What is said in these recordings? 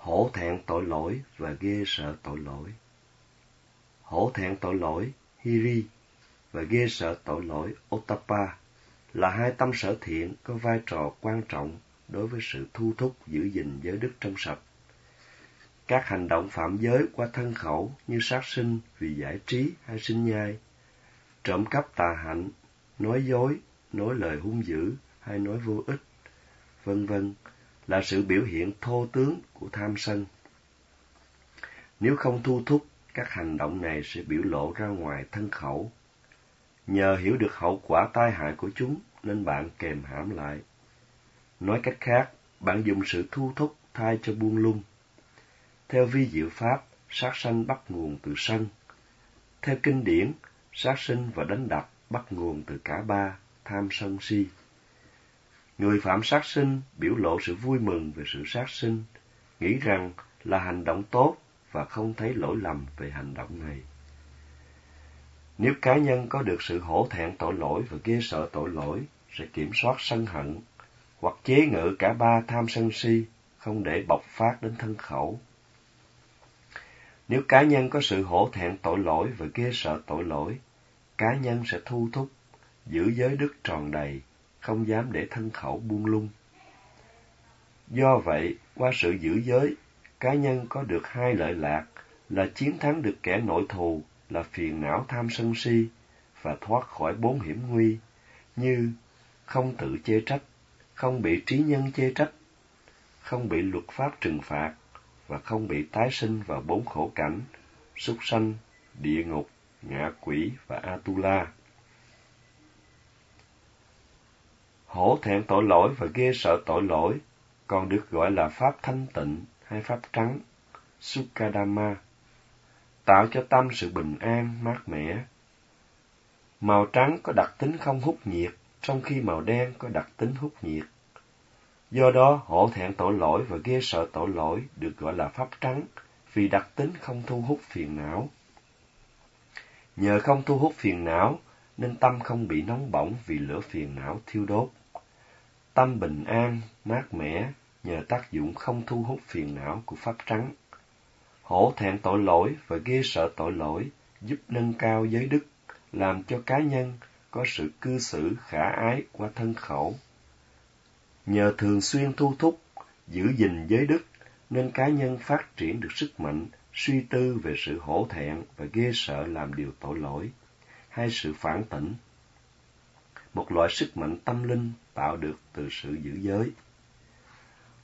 hổ thẹn tội lỗi và ghê sợ tội lỗi. Hổ thẹn tội lỗi Hiri và ghê sợ tội lỗi Otapa là hai tâm sở thiện có vai trò quan trọng đối với sự thu thúc giữ gìn giới đức trong sạch. Các hành động phạm giới qua thân khẩu như sát sinh vì giải trí hay sinh nhai, trộm cắp tà hạnh, nói dối, nói lời hung dữ hay nói vô ích, vân vân là sự biểu hiện thô tướng của tham sân. Nếu không thu thúc, các hành động này sẽ biểu lộ ra ngoài thân khẩu. Nhờ hiểu được hậu quả tai hại của chúng nên bạn kềm hãm lại. Nói cách khác, bạn dùng sự thu thúc thay cho buông lung. Theo vi diệu pháp, sát sanh bắt nguồn từ sân. Theo kinh điển, sát sinh và đánh đập bắt nguồn từ cả ba, tham sân si. Người phạm sát sinh biểu lộ sự vui mừng về sự sát sinh, nghĩ rằng là hành động tốt và không thấy lỗi lầm về hành động này. Nếu cá nhân có được sự hổ thẹn tội lỗi và ghê sợ tội lỗi, sẽ kiểm soát sân hận, hoặc chế ngự cả ba tham sân si, không để bộc phát đến thân khẩu. Nếu cá nhân có sự hổ thẹn tội lỗi và ghê sợ tội lỗi, cá nhân sẽ thu thúc, giữ giới đức tròn đầy, không dám để thân khẩu buông lung. Do vậy, qua sự giữ giới, cá nhân có được hai lợi lạc là chiến thắng được kẻ nội thù là phiền não tham sân si và thoát khỏi bốn hiểm nguy như không tự chê trách, không bị trí nhân chê trách, không bị luật pháp trừng phạt và không bị tái sinh vào bốn khổ cảnh, súc sanh, địa ngục, ngạ quỷ và Atula. Hổ thẹn tội lỗi và ghê sợ tội lỗi còn được gọi là pháp thanh tịnh hay pháp trắng, Sukadama, tạo cho tâm sự bình an, mát mẻ. Màu trắng có đặc tính không hút nhiệt, trong khi màu đen có đặc tính hút nhiệt. Do đó, hổ thẹn tội lỗi và ghê sợ tội lỗi được gọi là pháp trắng, vì đặc tính không thu hút phiền não. Nhờ không thu hút phiền não, nên tâm không bị nóng bỏng vì lửa phiền não thiêu đốt. Tâm bình an, mát mẻ, nhờ tác dụng không thu hút phiền não của pháp trắng. Hổ thẹn tội lỗi và ghê sợ tội lỗi giúp nâng cao giới đức, làm cho cá nhân có sự cư xử khả ái qua thân khẩu. Nhờ thường xuyên thu thúc, giữ gìn giới đức, nên cá nhân phát triển được sức mạnh, suy tư về sự hổ thẹn và ghê sợ làm điều tội lỗi, hay sự phản tỉnh. Một loại sức mạnh tâm linh tạo được từ sự giữ giới.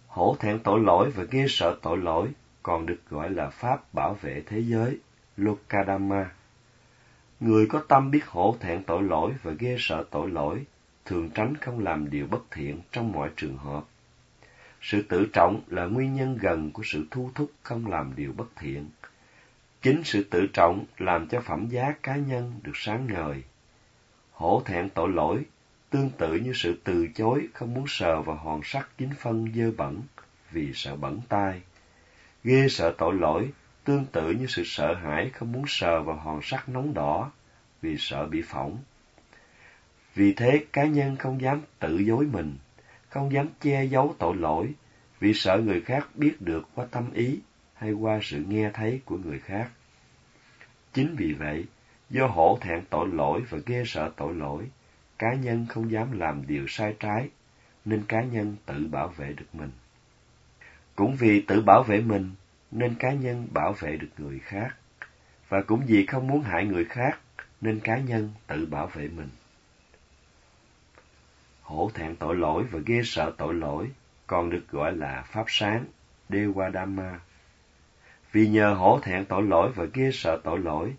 Hổ thẹn tội lỗi và ghê sợ tội lỗi còn được gọi là pháp bảo vệ thế giới, Lokadama. Người có tâm biết hổ thẹn tội lỗi và ghê sợ tội lỗi, thường tránh không làm điều bất thiện trong mọi trường hợp. Sự tự trọng là nguyên nhân gần của sự thu thúc không làm điều bất thiện. Chính sự tự trọng làm cho phẩm giá cá nhân được sáng ngời. Hổ thẹn tội lỗi tương tự như sự từ chối không muốn sờ vào hòn sắt dính phân dơ bẩn vì sợ bẩn tai. Ghê sợ tội lỗi tương tự như sự sợ hãi không muốn sờ vào hòn sắt nóng đỏ vì sợ bị phỏng. Vì thế cá nhân không dám tự dối mình, không dám che giấu tội lỗi vì sợ người khác biết được qua tâm ý hay qua sự nghe thấy của người khác. Chính vì vậy, do hổ thẹn tội lỗi và ghê sợ tội lỗi, cá nhân không dám làm điều sai trái, nên cá nhân tự bảo vệ được mình. Cũng vì tự bảo vệ mình, nên cá nhân bảo vệ được người khác. Và cũng vì không muốn hại người khác, nên cá nhân tự bảo vệ mình. Hổ thẹn tội lỗi và ghê sợ tội lỗi còn được gọi là pháp sáng, Dewadama. Vì nhờ hổ thẹn tội lỗi và ghê sợ tội lỗi,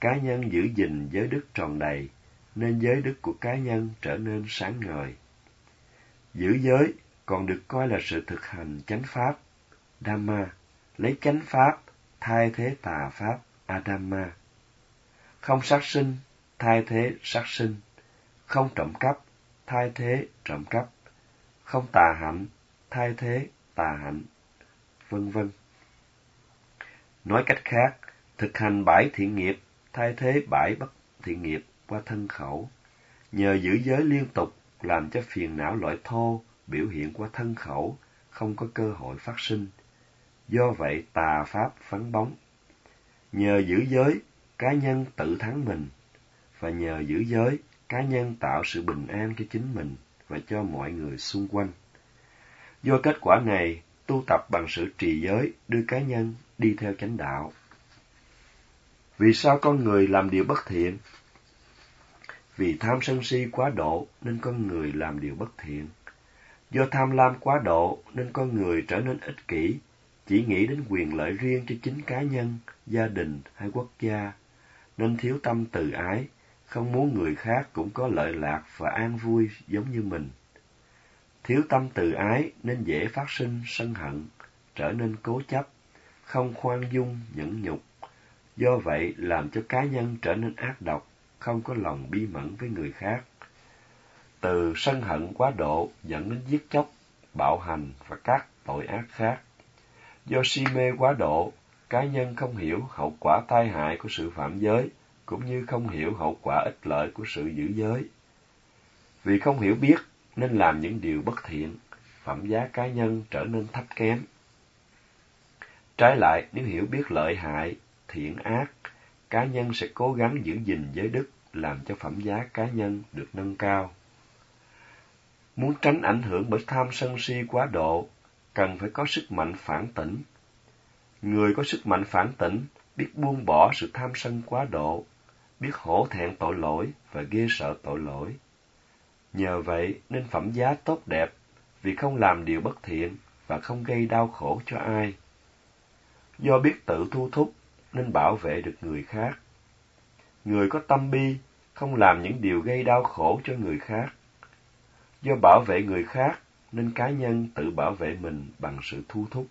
cá nhân giữ gìn giới đức tròn đầy, nên giới đức của cá nhân trở nên sáng ngời. Giữ giới còn được coi là sự thực hành chánh pháp, Dhamma, lấy chánh pháp thay thế tà pháp, Adama. Không sát sinh, thay thế sát sinh. Không trộm cắp, thay thế trộm cắp. Không tà hạnh, thay thế tà hạnh, vân vân. Nói cách khác, thực hành bãi thiện nghiệp thay thế bãi bất thiện nghiệp qua thân khẩu. Nhờ giữ giới liên tục làm cho phiền não loại thô biểu hiện qua thân khẩu, không có cơ hội phát sinh. do vậy tà pháp phấn bóng. Nhờ giữ giới, cá nhân tự thắng mình, và nhờ giữ giới, cá nhân tạo sự bình an cho chính mình và cho mọi người xung quanh. Do kết quả này, tu tập bằng sự trì giới đưa cá nhân đi theo chánh đạo. Vì sao con người làm điều bất thiện? Vì tham sân si quá độ nên con người làm điều bất thiện. Do tham lam quá độ nên con người trở nên ích kỷ, chỉ nghĩ đến quyền lợi riêng cho chính cá nhân, gia đình hay quốc gia, nên thiếu tâm từ ái, không muốn người khác cũng có lợi lạc và an vui giống như mình. Thiếu tâm từ ái nên dễ phát sinh sân hận, trở nên cố chấp, không khoan dung, nhẫn nhục. Do vậy làm cho cá nhân trở nên ác độc, không có lòng bi mẫn với người khác. Từ sân hận quá độ dẫn đến giết chóc, bạo hành và các tội ác khác. Do si mê quá độ, cá nhân không hiểu hậu quả tai hại của sự phạm giới, cũng như không hiểu hậu quả ích lợi của sự giữ giới. Vì không hiểu biết nên làm những điều bất thiện, phẩm giá cá nhân trở nên thấp kém. Trái lại, nếu hiểu biết lợi hại, thiện ác, cá nhân sẽ cố gắng giữ gìn giới đức, làm cho phẩm giá cá nhân được nâng cao. Muốn tránh ảnh hưởng bởi tham sân si quá độ, cần phải có sức mạnh phản tỉnh. Người có sức mạnh phản tỉnh, biết buông bỏ sự tham sân quá độ, biết hổ thẹn tội lỗi và ghê sợ tội lỗi. Nhờ vậy nên phẩm giá tốt đẹp, vì không làm điều bất thiện và không gây đau khổ cho ai. Do biết tự thu thúc nên bảo vệ được người khác. Người có tâm bi không làm những điều gây đau khổ cho người khác. Do bảo vệ người khác nên cá nhân tự bảo vệ mình bằng sự thu thúc.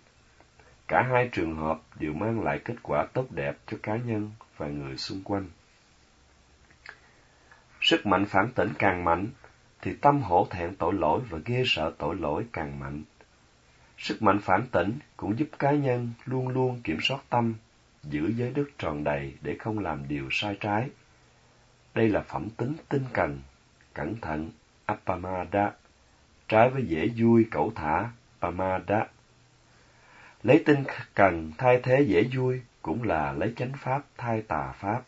Cả hai trường hợp đều mang lại kết quả tốt đẹp cho cá nhân và người xung quanh. Sức mạnh phản tỉnh càng mạnh, thì tâm hổ thẹn tội lỗi và ghê sợ tội lỗi càng mạnh. Sức mạnh phản tỉnh cũng giúp cá nhân luôn luôn kiểm soát tâm, giữ giới đức tròn đầy để không làm điều sai trái. Đây là phẩm tính tinh cần, cẩn thận, appamada, trái với dễ vui cẩu thả, pamada. Lấy tinh cần thay thế dễ vui cũng là lấy chánh pháp thay tà pháp.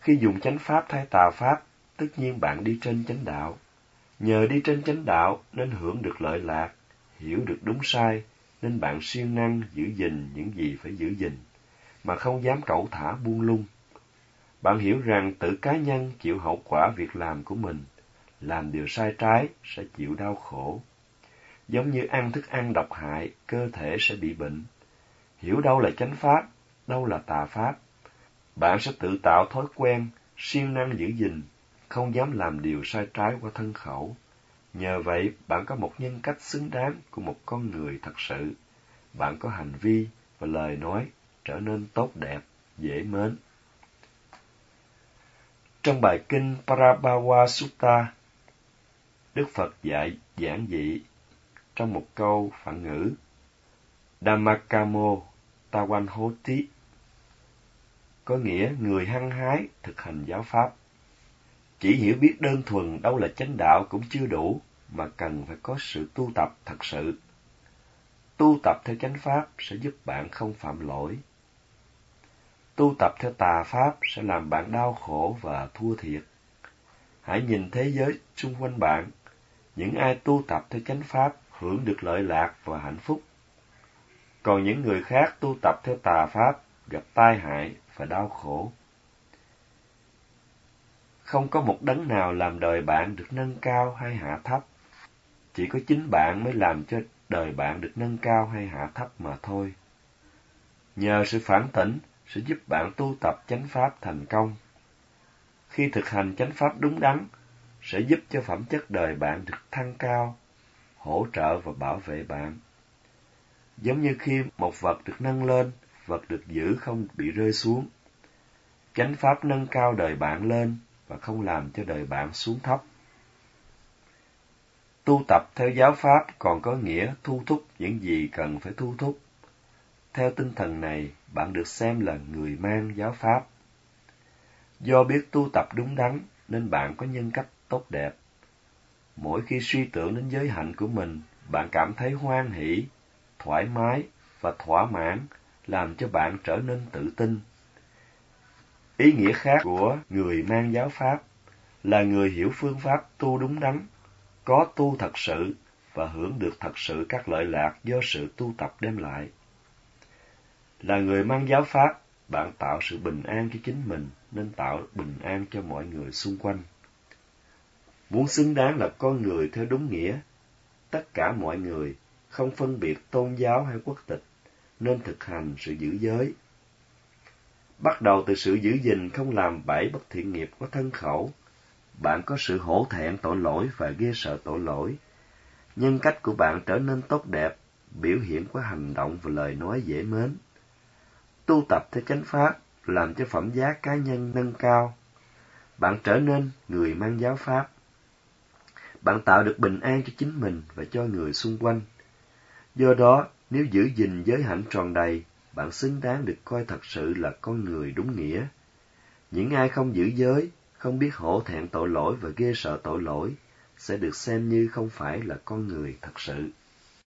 Khi dùng chánh pháp thay tà pháp, tất nhiên bạn đi trên chánh đạo. Nhờ đi trên chánh đạo nên hưởng được lợi lạc, hiểu được đúng sai, nên bạn siêng năng giữ gìn những gì phải giữ gìn, mà không dám cẩu thả buông lung. Bạn hiểu rằng tự cá nhân chịu hậu quả việc làm của mình, làm điều sai trái sẽ chịu đau khổ. Giống như ăn thức ăn độc hại, cơ thể sẽ bị bệnh. Hiểu đâu là chánh pháp, đâu là tà pháp. Bạn sẽ tự tạo thói quen, siêng năng giữ gìn, không dám làm điều sai trái qua thân khẩu. Nhờ vậy, bạn có một nhân cách xứng đáng của một con người thật sự. Bạn có hành vi và lời nói trở nên tốt đẹp, dễ mến. Trong bài kinh Parabhawa Sutta, Đức Phật dạy giảng dị trong một câu phản ngữ Dhammakamo Tawanhoti có nghĩa người hăng hái thực hành giáo pháp. Chỉ hiểu biết đơn thuần đâu là chánh đạo cũng chưa đủ, mà cần phải có sự tu tập thật sự. Tu tập theo chánh pháp sẽ giúp bạn không phạm lỗi. Tu tập theo tà pháp sẽ làm bạn đau khổ và thua thiệt. Hãy nhìn thế giới xung quanh bạn, những ai tu tập theo chánh pháp hưởng được lợi lạc và hạnh phúc. Còn những người khác tu tập theo tà pháp gặp tai hại và đau khổ. Không có một đấng nào làm đời bạn được nâng cao hay hạ thấp. Chỉ có chính bạn mới làm cho đời bạn được nâng cao hay hạ thấp mà thôi. Nhờ sự phản tỉnh sẽ giúp bạn tu tập chánh pháp thành công. Khi thực hành chánh pháp đúng đắn, sẽ giúp cho phẩm chất đời bạn được thăng cao, hỗ trợ và bảo vệ bạn. Giống như khi một vật được nâng lên, vật được giữ không bị rơi xuống. Chánh pháp nâng cao đời bạn lên và không làm cho đời bạn xuống thấp. Tu tập theo giáo pháp còn có nghĩa thu thúc những gì cần phải thu thúc. Theo tinh thần này, bạn được xem là người mang giáo pháp. Do biết tu tập đúng đắn nên bạn có nhân cách tốt đẹp. Mỗi khi suy tưởng đến giới hạnh của mình, bạn cảm thấy hoan hỷ, thoải mái, và thỏa mãn làm cho bạn trở nên tự tin. Ý nghĩa khác của người mang giáo pháp là người hiểu phương pháp tu đúng đắn, có tu thật sự và hưởng được thật sự các lợi lạc do sự tu tập đem lại. Là người mang giáo pháp, bạn tạo sự bình an cho chính mình nên tạo bình an cho mọi người xung quanh. Muốn xứng đáng là con người theo đúng nghĩa, tất cả mọi người, không phân biệt tôn giáo hay quốc tịch, nên thực hành sự giữ giới. Bắt đầu từ sự giữ gìn không làm bảy bất thiện nghiệp có thân khẩu, bạn có sự hổ thẹn tội lỗi và ghê sợ tội lỗi. Nhân cách của bạn trở nên tốt đẹp, biểu hiện qua hành động và lời nói dễ mến. Tu tập theo chánh pháp làm cho phẩm giá cá nhân nâng cao. Bạn trở nên người mang giáo pháp. Bạn tạo được bình an cho chính mình và cho người xung quanh. Do đó, nếu giữ gìn giới hạnh tròn đầy, bạn xứng đáng được coi thật sự là con người đúng nghĩa. Những ai không giữ giới, không biết hổ thẹn tội lỗi và ghê sợ tội lỗi, sẽ được xem như không phải là con người thật sự.